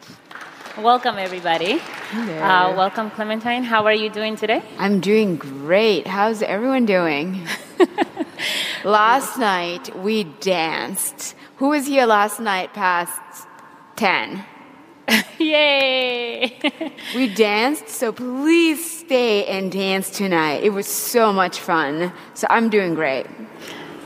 Thank you very much. Welcome, everybody. Uh, welcome, Clemantine. How are you doing today? I'm doing great. How's everyone doing? last night we danced. Who was here last night past 10? Yay! We danced, so please stay and dance tonight. It was so much fun. So I'm doing great.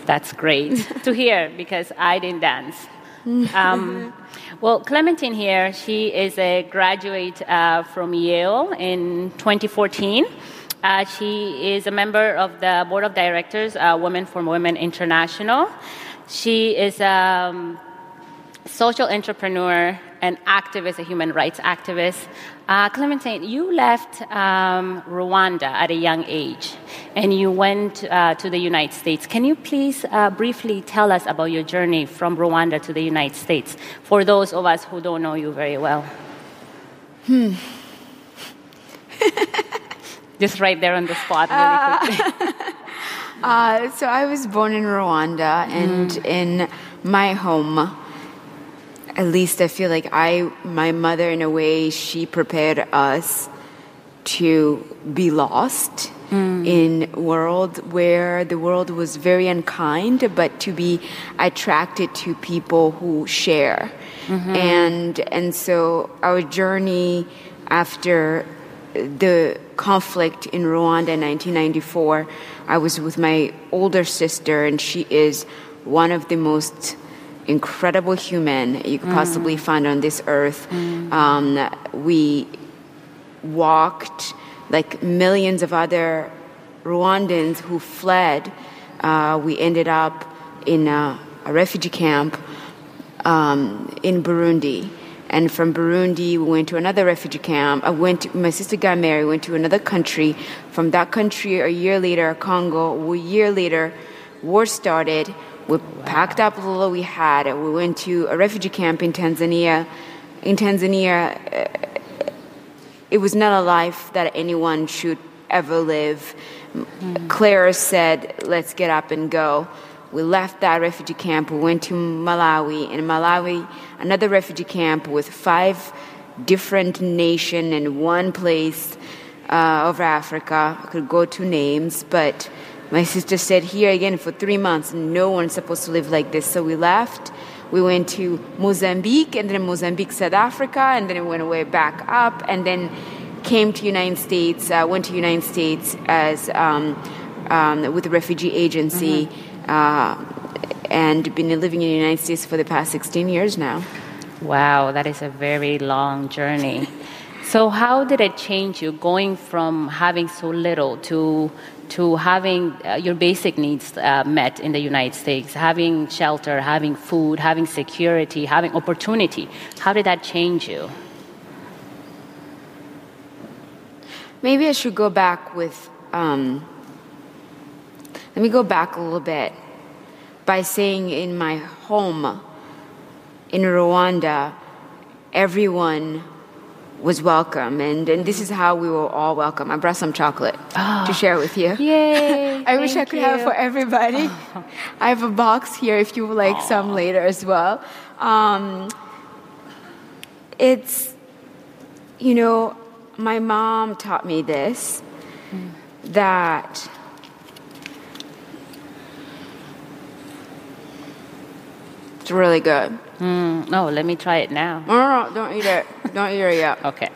That's great to hear because I didn't dance. Um, well, Clemantine here, she is a graduate uh, from Yale in 2014. Uh, she is a member of the board of directors, uh, Women for Women International. She is a um, social entrepreneur, an activist, a human rights activist. Uh, Clemantine, you left um, Rwanda at a young age and you went uh, to the United States. Can you please uh, briefly tell us about your journey from Rwanda to the United States for those of us who don't know you very well? Hmm. Just right there on the spot, really quickly. Uh, so I was born in Rwanda, and in my home, at least I feel like I, my mother, in a way, she prepared us to be lost mm. in a world where the world was very unkind, but to be attracted to people who share. Mm-hmm. And and so our journey after the conflict in Rwanda in 1994, I was with my older sister, and she is one of the most incredible human you could possibly find on this earth. Um, we walked like millions of other Rwandans who fled. Uh, we ended up in a, a refugee camp um, in Burundi. And from Burundi, we went to another refugee camp. I went to, my sister got married, went to another country. From that country, a year later, Congo, a year later, war started. We packed up all we had. And we went to a refugee camp in Tanzania. In Tanzania, uh, it was not a life that anyone should ever live. Claire said, let's get up and go. We left that refugee camp. We went to Malawi. In Malawi, another refugee camp with five different nations in one place uh, of Africa. I could go to names, but my sister said, here again for three months, no one's supposed to live like this. So we left. We went to Mozambique, and then Mozambique, South Africa, and then it went way back up, and then came to United States. Uh, went to United States as um, um, with the refugee agency, uh, and been living in the United States for the past 16 years now. Wow, that is a very long journey. So, how did it change you going from having so little to to having uh, your basic needs uh, met in the United States, having shelter, having food, having security, having opportunity? How did that change you? Maybe I should go back with. Um, let me go back a little bit by saying in my home in Rwanda, everyone was welcome, and, and this is how we were all welcome. I brought some chocolate to share with you. Yay! I wish I could have you. for everybody. I have a box here if you would like some later as well. Um, it's, you know, my mom taught me this that it's really good. Mm, no, let me try it now. No, no, no, don't eat it. Don't eat it yet. Okay.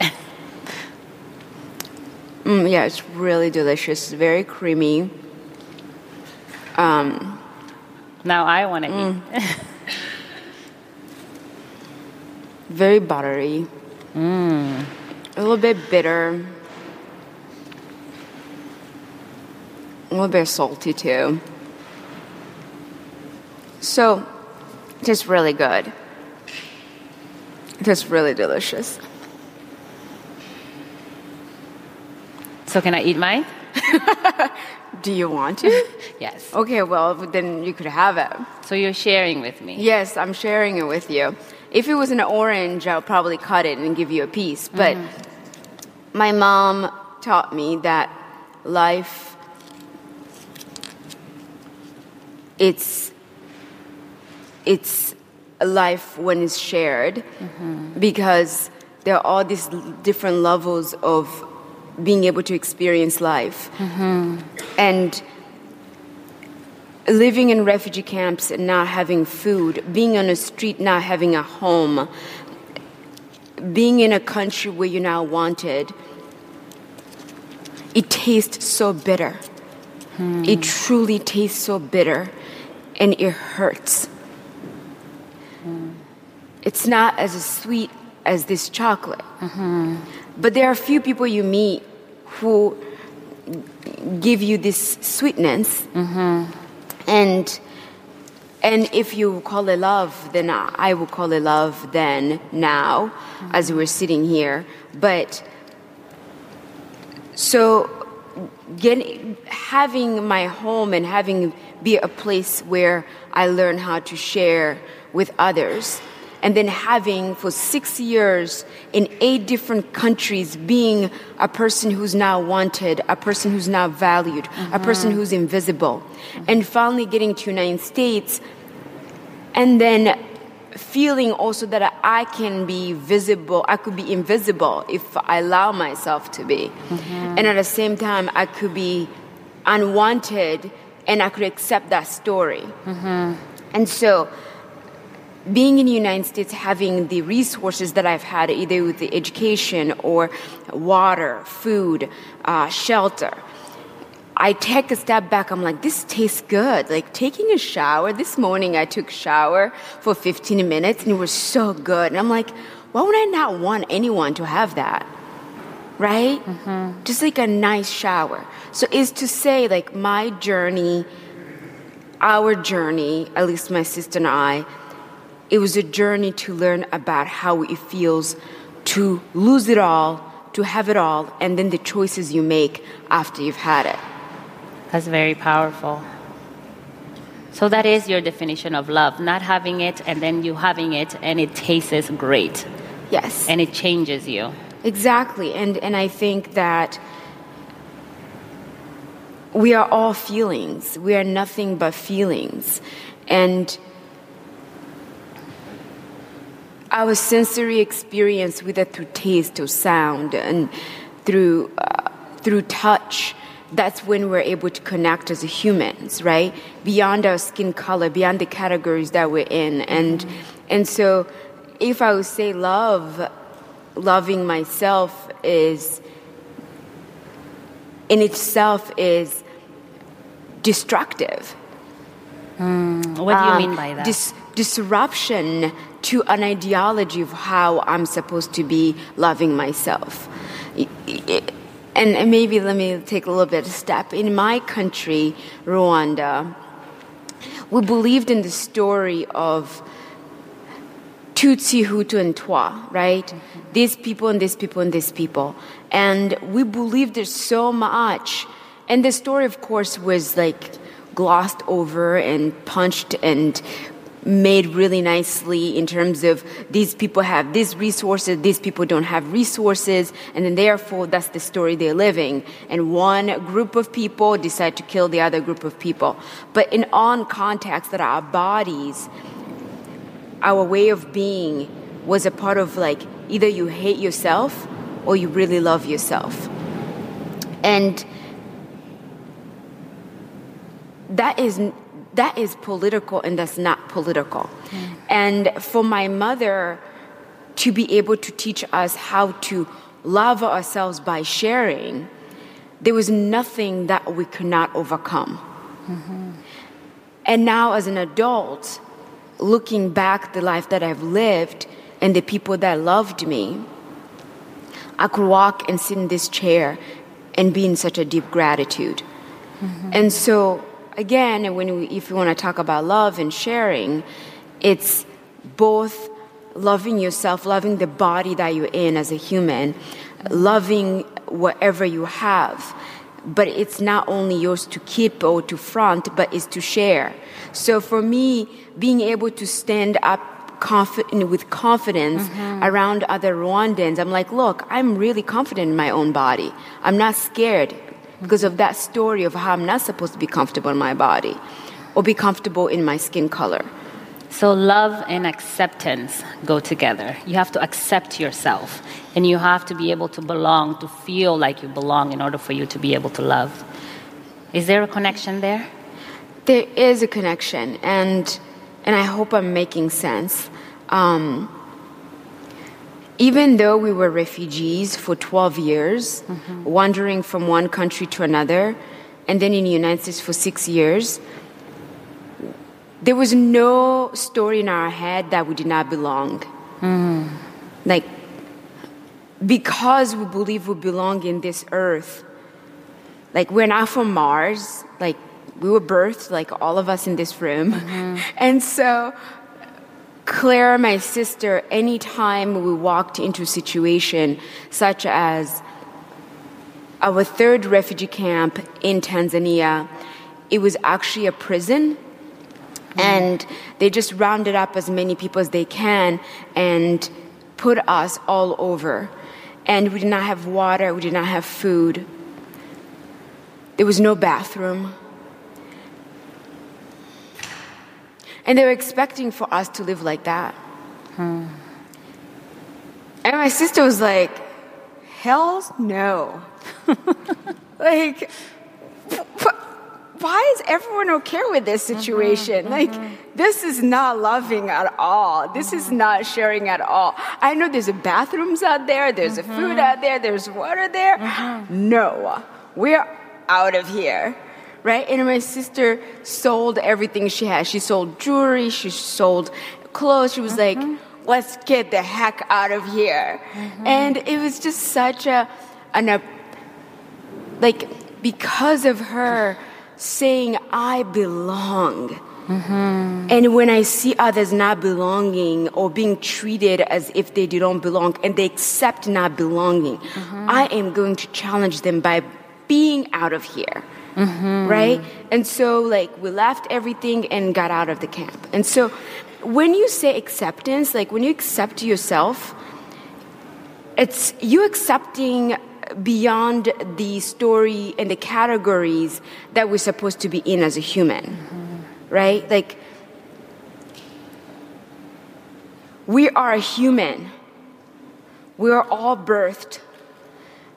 Mm, yeah, it's really delicious. Very creamy. Um, Now I want to Mm. eat. very buttery. A little bit bitter. A little bit salty too. So, just really good. Just really delicious. So can I eat mine? Do you want to? Yes. okay, well, then you could have it. So you're sharing with me. Yes, I'm sharing it with you. If it was an orange, I'll probably cut it and give you a piece. But mm-hmm. my mom taught me that life it's it's life when it's shared mm-hmm. because there are all these different levels of being able to experience life. Mm-hmm. And living in refugee camps and not having food, being on a street, not having a home, being in a country where you're not wanted, it tastes so bitter. Hmm. It truly tastes so bitter and it hurts. It's not as sweet as this chocolate. Mm-hmm. But there are a few people you meet who give you this sweetness. Mm-hmm. And and if you call it love, then I will call it love then now mm-hmm. as we're sitting here. But so getting having my home and having be a place where I learn how to share with others and then having for 6 years in eight different countries being a person who's now wanted a person who's now valued a person mm-hmm. who's invisible and finally getting to United States and then feeling also that I can be visible, I could be invisible if I allow myself to be. Mm-hmm. And at the same time, I could be unwanted and I could accept that story. Mm-hmm. And so, being in the United States, having the resources that I've had, either with the education or water, food, uh, shelter, I take a step back. I'm like, this tastes good. Like taking a shower. This morning I took a shower for 15 minutes and it was so good. And I'm like, why would I not want anyone to have that? Right? Just like a nice shower. So is to say like my journey, our journey, at least my sister and I, it was a journey to learn about how it feels to lose it all, to have it all, and then the choices you make after you've had it. That's very powerful. So that is your definition of love, not having it and then you having it and it tastes great Yes. and it changes you. Exactly. And and I think that we are all feelings. We are nothing but feelings. And our sensory experience, whether through taste or sound and through uh, through touch, that's when we're able to connect as humans, right? Beyond our skin color, beyond the categories that we're in, and and so, if I would say love, loving myself is in itself is destructive. What do you Um, mean by that? Dis- disruption to an ideology of how I'm supposed to be loving myself. And maybe let me take a little bit of step. In my country, Rwanda, we believed in the story of Tutsi, Hutu, and Twa, right? These people and these people and these people. And we believed it so much. And the story, of course, was like glossed over and punched and made really nicely in terms of these people have these resources, these people don't have resources, and then therefore that's the story they're living. And one group of people decide to kill the other group of people. But in on context that our bodies our way of being was a part of like either you hate yourself or you really love yourself. And that is that is political and that's not political. And for my mother to be able to teach us how to love ourselves by sharing, there was nothing that we could not overcome. And now as an adult, looking back the life that I've lived and the people that loved me, I could walk and sit in this chair and be in such a deep gratitude. And so, again, when we, if you want to talk about love and sharing, it's both loving yourself, loving the body that you're in as a human, loving whatever you have. But it's not only yours to keep or to front, but it's to share. So for me, being able to stand up confident with confidence mm-hmm. around other Rwandans, I'm like, look, I'm really confident in my own body. I'm not scared because of that story of how I'm not supposed to be comfortable in my body or be comfortable in my skin color. So, love and acceptance go together. You have to accept yourself, and you have to be able to belong, to feel like you belong in order for you to be able to love. Is there a connection there? There is a connection, and and I hope I'm making sense. Um, even though we were refugees for 12 years, mm-hmm. wandering from one country to another, and then in the United States for six years, there was no story in our head that we did not belong. Mm. Like, because we believe we belong in this earth, like, we're not from Mars, like, we were birthed, like all of us in this room. Mm-hmm. And so, Claire, my sister, anytime we walked into a situation such as our third refugee camp in Tanzania, it was actually a prison. And they just rounded up as many people as they can and put us all over. And we did not have water, we did not have food. There was no bathroom. And they were expecting for us to live like that. Hmm. And my sister was like, hell no. like, why is everyone okay with this mm-hmm, situation? Mm-hmm, like, mm-hmm. this is not loving at all. This mm-hmm. is not sharing at all. I know there's bathrooms out there, there's mm-hmm. food out there, there's water there. Mm-hmm. No, we're out of here right? And my sister sold everything she had. She sold jewelry, she sold clothes. She was mm-hmm. like, let's get the heck out of here. Mm-hmm. And it was just such a, an, a, like, because of her saying, I belong. Mm-hmm. And when I see others not belonging or being treated as if they don't belong and they accept not belonging, mm-hmm. I am going to challenge them by being out of here mm-hmm. right? And so, like, we left everything and got out of the camp. And so, when you say acceptance, like, when you accept yourself, it's you accepting beyond the story and the categories that we're supposed to be in as a human, mm-hmm. right? Like, we are a human. We are all birthed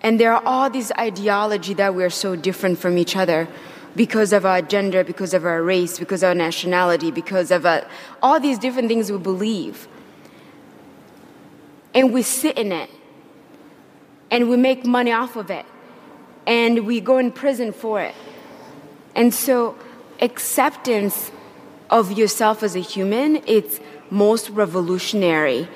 and there are all these ideology that we're so different from each other because of our gender, because of our race, because of our nationality, because of uh, all these different things we believe. And we sit in it. And we make money off of it. And we go in prison for it. And so acceptance of yourself as a human, it's most revolutionary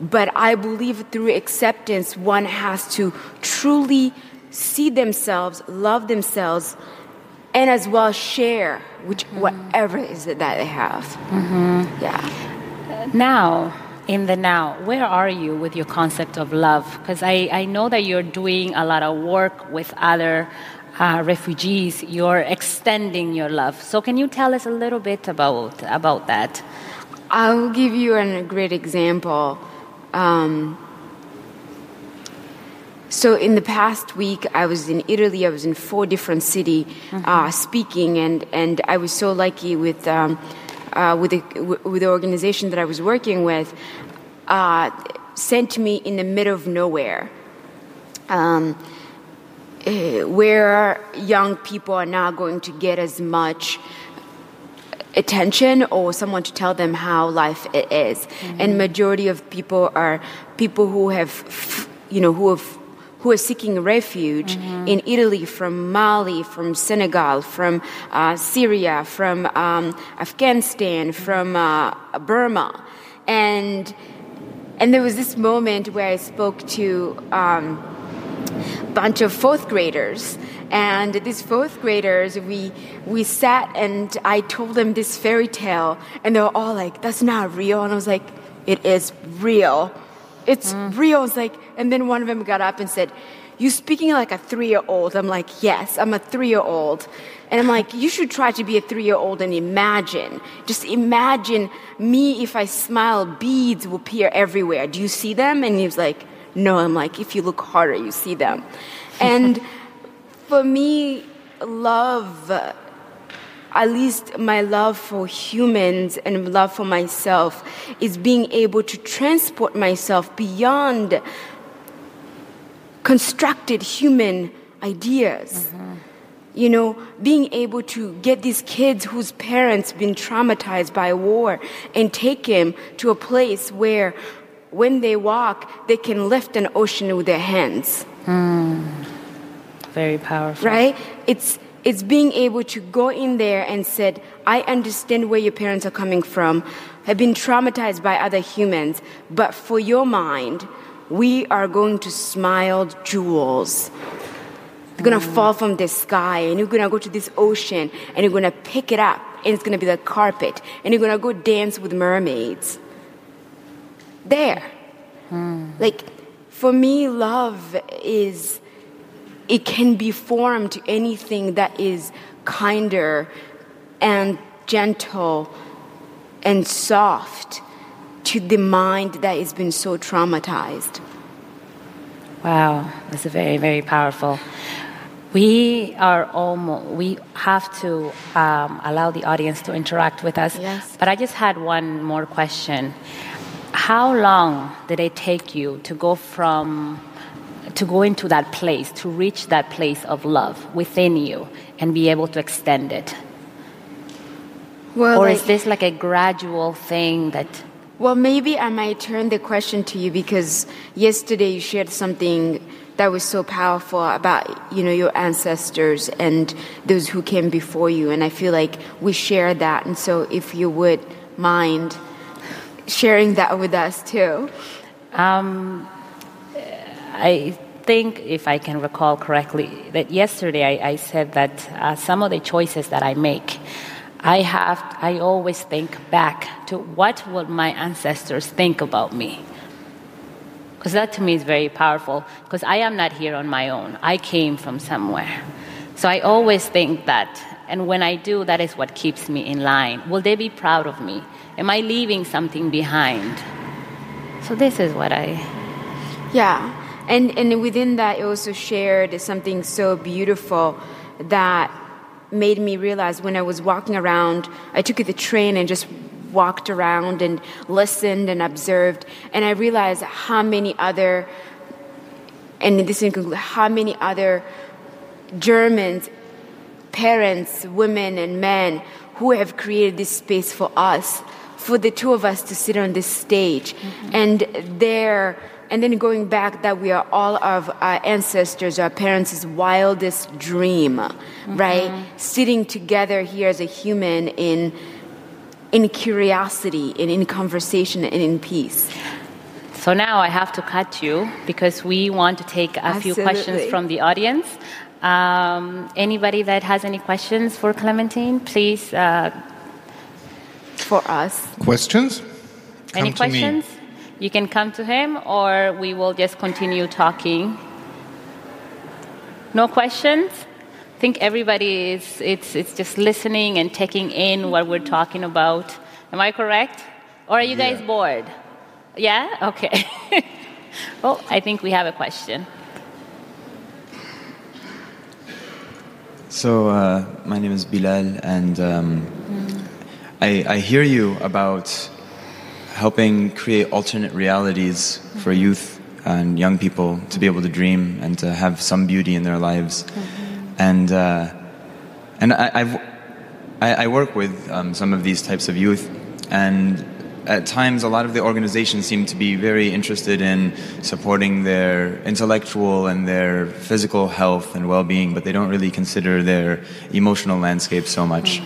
but I believe through acceptance, one has to truly see themselves, love themselves, and as well share which mm-hmm. whatever is it that they have. Mm-hmm. Yeah. Now, in the now, where are you with your concept of love? Because I, I know that you're doing a lot of work with other uh, refugees. You're extending your love. So, can you tell us a little bit about about that? I'll give you a great example. Um, so in the past week, I was in Italy. I was in four different cities mm-hmm. uh, speaking, and, and I was so lucky with um, uh, with the with the organization that I was working with. Uh, sent me in the middle of nowhere, um, eh, where young people are not going to get as much attention or someone to tell them how life it is. Mm-hmm. And majority of people are people who have, you know, who have who are seeking refuge mm-hmm. in Italy from Mali, from Senegal, from uh, Syria, from um, Afghanistan, from uh, Burma, and and there was this moment where I spoke to a um, bunch of fourth graders and these fourth graders, we we sat and I told them this fairy tale, and they were all like, "That's not real," and I was like, "It is real. It's mm. real." It's like, and then one of them got up and said, "You speaking like a three-year-old?" I'm like, "Yes, I'm a three-year-old." And I'm like, you should try to be a three year old and imagine. Just imagine me if I smile, beads will appear everywhere. Do you see them? And he was like, no. I'm like, if you look harder, you see them. And for me, love at least my love for humans and love for myself is being able to transport myself beyond constructed human ideas. Mm-hmm. You know, being able to get these kids whose parents been traumatized by war and take them to a place where when they walk, they can lift an ocean with their hands. Mm. Very powerful. Right? It's it's being able to go in there and said, I understand where your parents are coming from, have been traumatized by other humans, but for your mind, we are going to smile jewels. They're gonna mm. fall from the sky, and you're gonna go to this ocean, and you're gonna pick it up, and it's gonna be the carpet, and you're gonna go dance with mermaids. There. Hmm. Like, for me, love is, it can be formed to anything that is kinder and gentle and soft to the mind that has been so traumatized. Wow, that's a very, very powerful. We are almost, we have to um, allow the audience to interact with us. Yes. But I just had one more question. How long did it take you to go from, to go into that place, to reach that place of love within you and be able to extend it? Well, or like- is this like a gradual thing that, Well, maybe I might turn the question to you because yesterday you shared something that was so powerful about you know your ancestors and those who came before you, and I feel like we share that. And so, if you would mind sharing that with us too. Um, I think, if I can recall correctly, that yesterday I, I said that uh, some of the choices that I make, I have, I always think back to what would my ancestors think about me. Because that to me is very powerful, because I am not here on my own. I came from somewhere. So I always think that, and when I do, that is what keeps me in line. Will they be proud of me? Am I leaving something behind? So this is what I. Yeah. And and within that it also shared something so beautiful that made me realize when I was walking around, I took the train and just walked around and listened and observed and I realized how many other and this includes how many other Germans, parents, women and men who have created this space for us, for the two of us to sit on this stage. Mm-hmm. And there, and then going back that we are all of our ancestors, our parents' wildest dream, right? Sitting together here as a human in in curiosity and in conversation and in peace. So now I have to cut you because we want to take a few questions from the audience. Um, anybody that has any questions for Clemantine, please. Uh, For us. Questions? any Come to me. You can come to him, or we will just continue talking. No questions? I think everybody is it's, it's just listening and taking in what we're talking about. Am I correct? Or are you guys Yeah. bored? Yeah? Okay. well, I think we have a question. So, uh, my name is Bilal, and um, I, I hear you about helping create alternate realities for youth and young people to be able to dream and to have some beauty in their lives. And, uh, and I, I've, I, I work with um, some of these types of youth, and at times a lot of the organizations seem to be very interested in supporting their intellectual and their physical health and well-being, but they don't really consider their emotional landscape so much.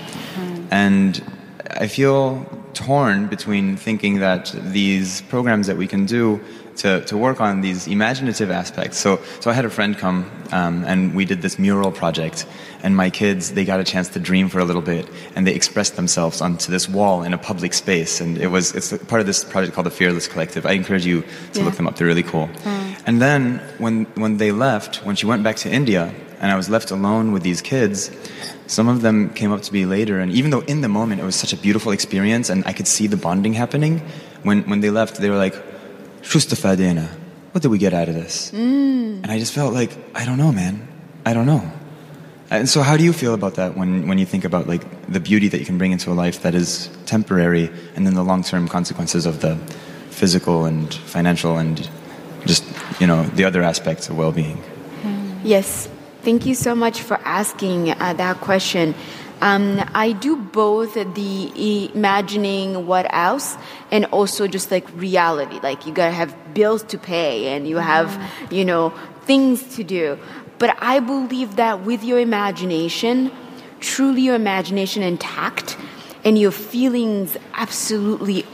And I feel torn between thinking that these programs that we can do to, to work on these imaginative aspects. So, so I had a friend come um, and we did this mural project, and my kids they got a chance to dream for a little bit, and they expressed themselves onto this wall in a public space, and it was it's part of this project called the Fearless Collective. I encourage you to look them up; they're really cool. And then when when they left, when she went back to India, and I was left alone with these kids, some of them came up to me later, and even though in the moment it was such a beautiful experience and I could see the bonding happening, when, when they left, they were like, Shustafadena, what did we get out of this? Mm. And I just felt like, I don't know, man. I don't know. And so, how do you feel about that when, when you think about like the beauty that you can bring into a life that is temporary, and then the long term consequences of the physical and financial and just you know the other aspects of well being. Yes, thank you so much for asking uh, that question. Um, I do both the imagining what else and also just like reality. Like you gotta have bills to pay and you have, you know, things to do. But I believe that with your imagination, truly your imagination intact and your feelings absolutely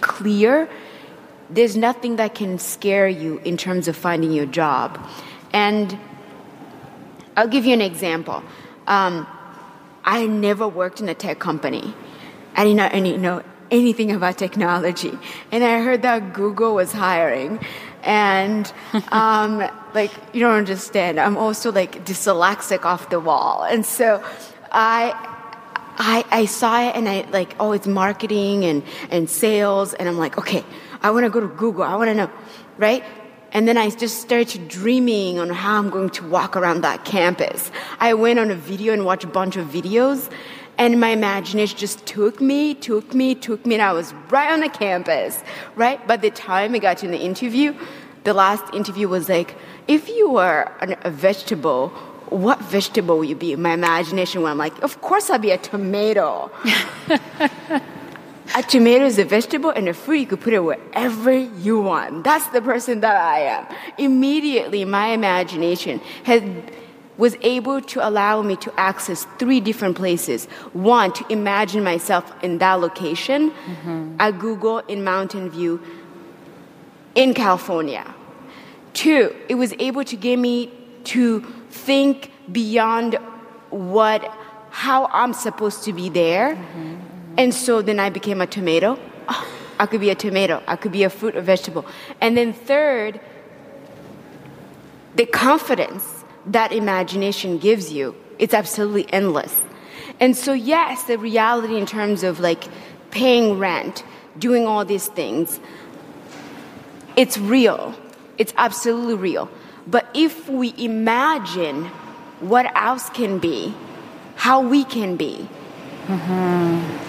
clear, there's nothing that can scare you in terms of finding your job. And I'll give you an example. Um, I never worked in a tech company. I did not any, know anything about technology. And I heard that Google was hiring. And um, like, you don't understand. I'm also like dyslexic off the wall. And so I, I, I saw it and I like, oh, it's marketing and, and sales. And I'm like, okay, I want to go to Google. I want to know, right? And then I just started dreaming on how I'm going to walk around that campus. I went on a video and watched a bunch of videos, and my imagination just took me, took me, took me, and I was right on the campus, right? By the time I got to the interview, the last interview was like, if you were an, a vegetable, what vegetable would you be? My imagination went like, of course I'd be a tomato. a tomato is a vegetable and a fruit. You could put it wherever you want. That's the person that i am. Immediately my imagination has was able to allow me to access three different places. One to imagine myself in that location. Mm-hmm. at google in mountain view in california. Two it was able to get me to think beyond what how i'm supposed to be there. Mm-hmm and so then I became a tomato. Oh, I could be a tomato. I could be a fruit or vegetable. And then third, the confidence that imagination gives you, it's absolutely endless. And so yes, the reality in terms of like paying rent, doing all these things, it's real. It's absolutely real. But if we imagine what else can be, how we can be, mm-hmm.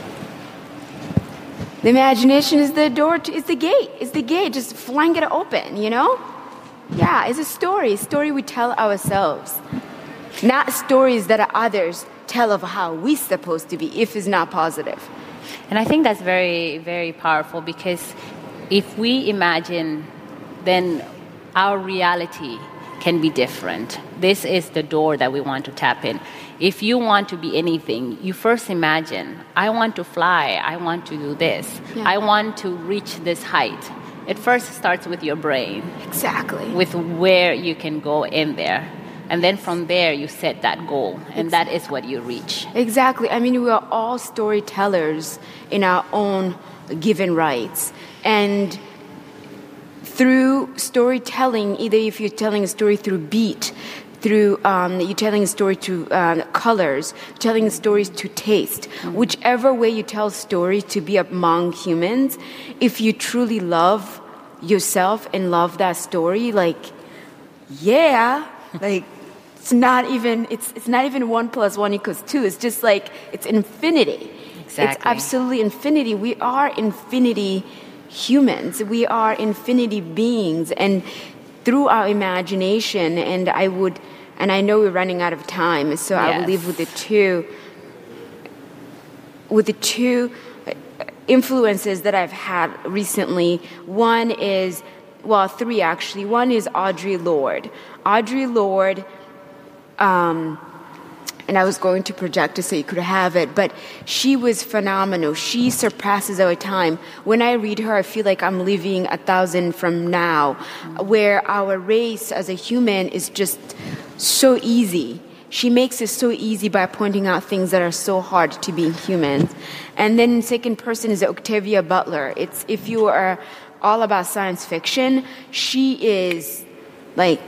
The imagination is the door, to, it's the gate, it's the gate, just flying it open, you know? Yeah, it's a story, story we tell ourselves, not stories that others tell of how we're supposed to be if it's not positive. And I think that's very, very powerful because if we imagine, then our reality can be different. This is the door that we want to tap in. If you want to be anything, you first imagine, I want to fly, I want to do this, yeah. I want to reach this height. It first starts with your brain. Exactly. With where you can go in there. And then from there, you set that goal, and exactly. that is what you reach. Exactly. I mean, we are all storytellers in our own given rights. And through storytelling, either if you're telling a story through beat, through um, you're telling a story to uh, colors, telling stories to taste. Mm-hmm. Whichever way you tell stories to be among humans, if you truly love yourself and love that story, like, yeah, like it's not even it's it's not even one plus one equals two. It's just like it's infinity. Exactly. It's absolutely infinity. We are infinity humans. We are infinity beings, and through our imagination, and I would and I know we're running out of time, so yes. I will leave with the two with the two influences that I've had recently. One is well, three actually. One is Audre Lorde. Audre Lorde. Um, and I was going to project it so you could have it, but she was phenomenal. She surpasses our time. When I read her, I feel like I'm living a thousand from now, where our race as a human is just so easy. She makes it so easy by pointing out things that are so hard to be humans. And then second person is Octavia Butler. It's if you are all about science fiction, she is like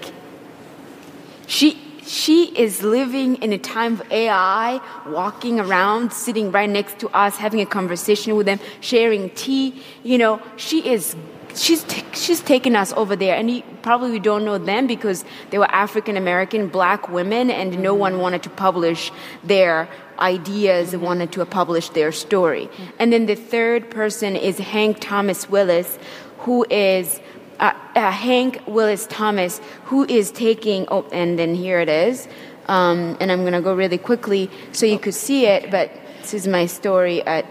she she is living in a time of AI, walking around, sitting right next to us, having a conversation with them, sharing tea. You know, she is she's t- she's taken us over there, and he, probably we don't know them because they were African American black women, and no one mm-hmm. wanted to publish their ideas and wanted to publish their story. Mm-hmm. And then the third person is Hank Thomas Willis, who is uh, uh, Hank Willis Thomas, who is taking, oh, and then here it is. Um, and I'm going to go really quickly so you could see it, but this is my story at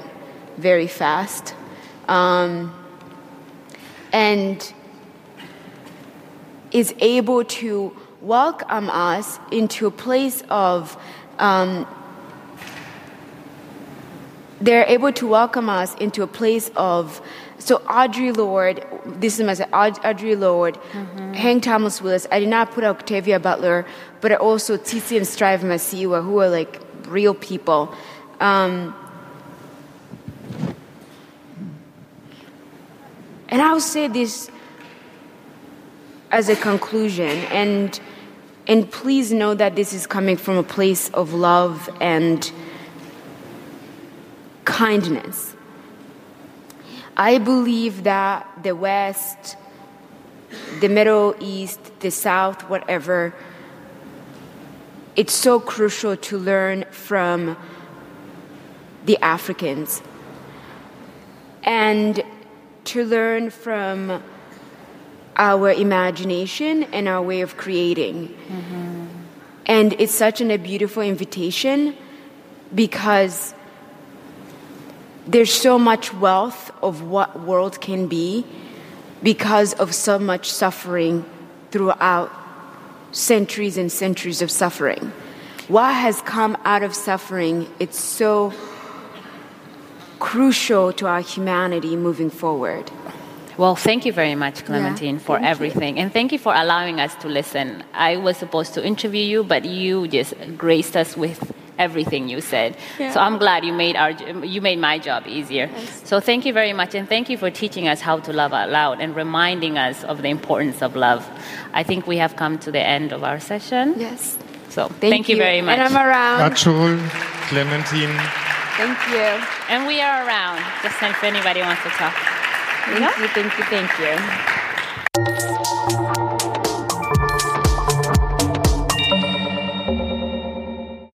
very fast. Um, and is able to welcome us into a place of um, they're able to welcome us into a place of so Audre Lorde this is my Audre Lorde mm-hmm. Hank Thomas Willis I did not put Octavia Butler but also Tsitsi and Strive Masiyiwa who are like real people um, and I'll say this as a conclusion and and please know that this is coming from a place of love and kindness. I believe that the West, the Middle East, the South, whatever, it's so crucial to learn from the Africans and to learn from our imagination and our way of creating. Mm-hmm. And it's such an, a beautiful invitation because there's so much wealth of what world can be because of so much suffering throughout centuries and centuries of suffering. What has come out of suffering, it's so crucial to our humanity moving forward. Well, thank you very much, Clemantine, yeah, for everything. You. And thank you for allowing us to listen. I was supposed to interview you, but you just graced us with everything you said. Yeah. So I'm glad you made our you made my job easier. Yes. So thank you very much and thank you for teaching us how to love out loud and reminding us of the importance of love. I think we have come to the end of our session. Yes. So thank, thank you. you. very much. And I'm around. Achol, Clemantine. Thank you. And we are around, just if anybody wants to talk. Thank you, thank you, thank you.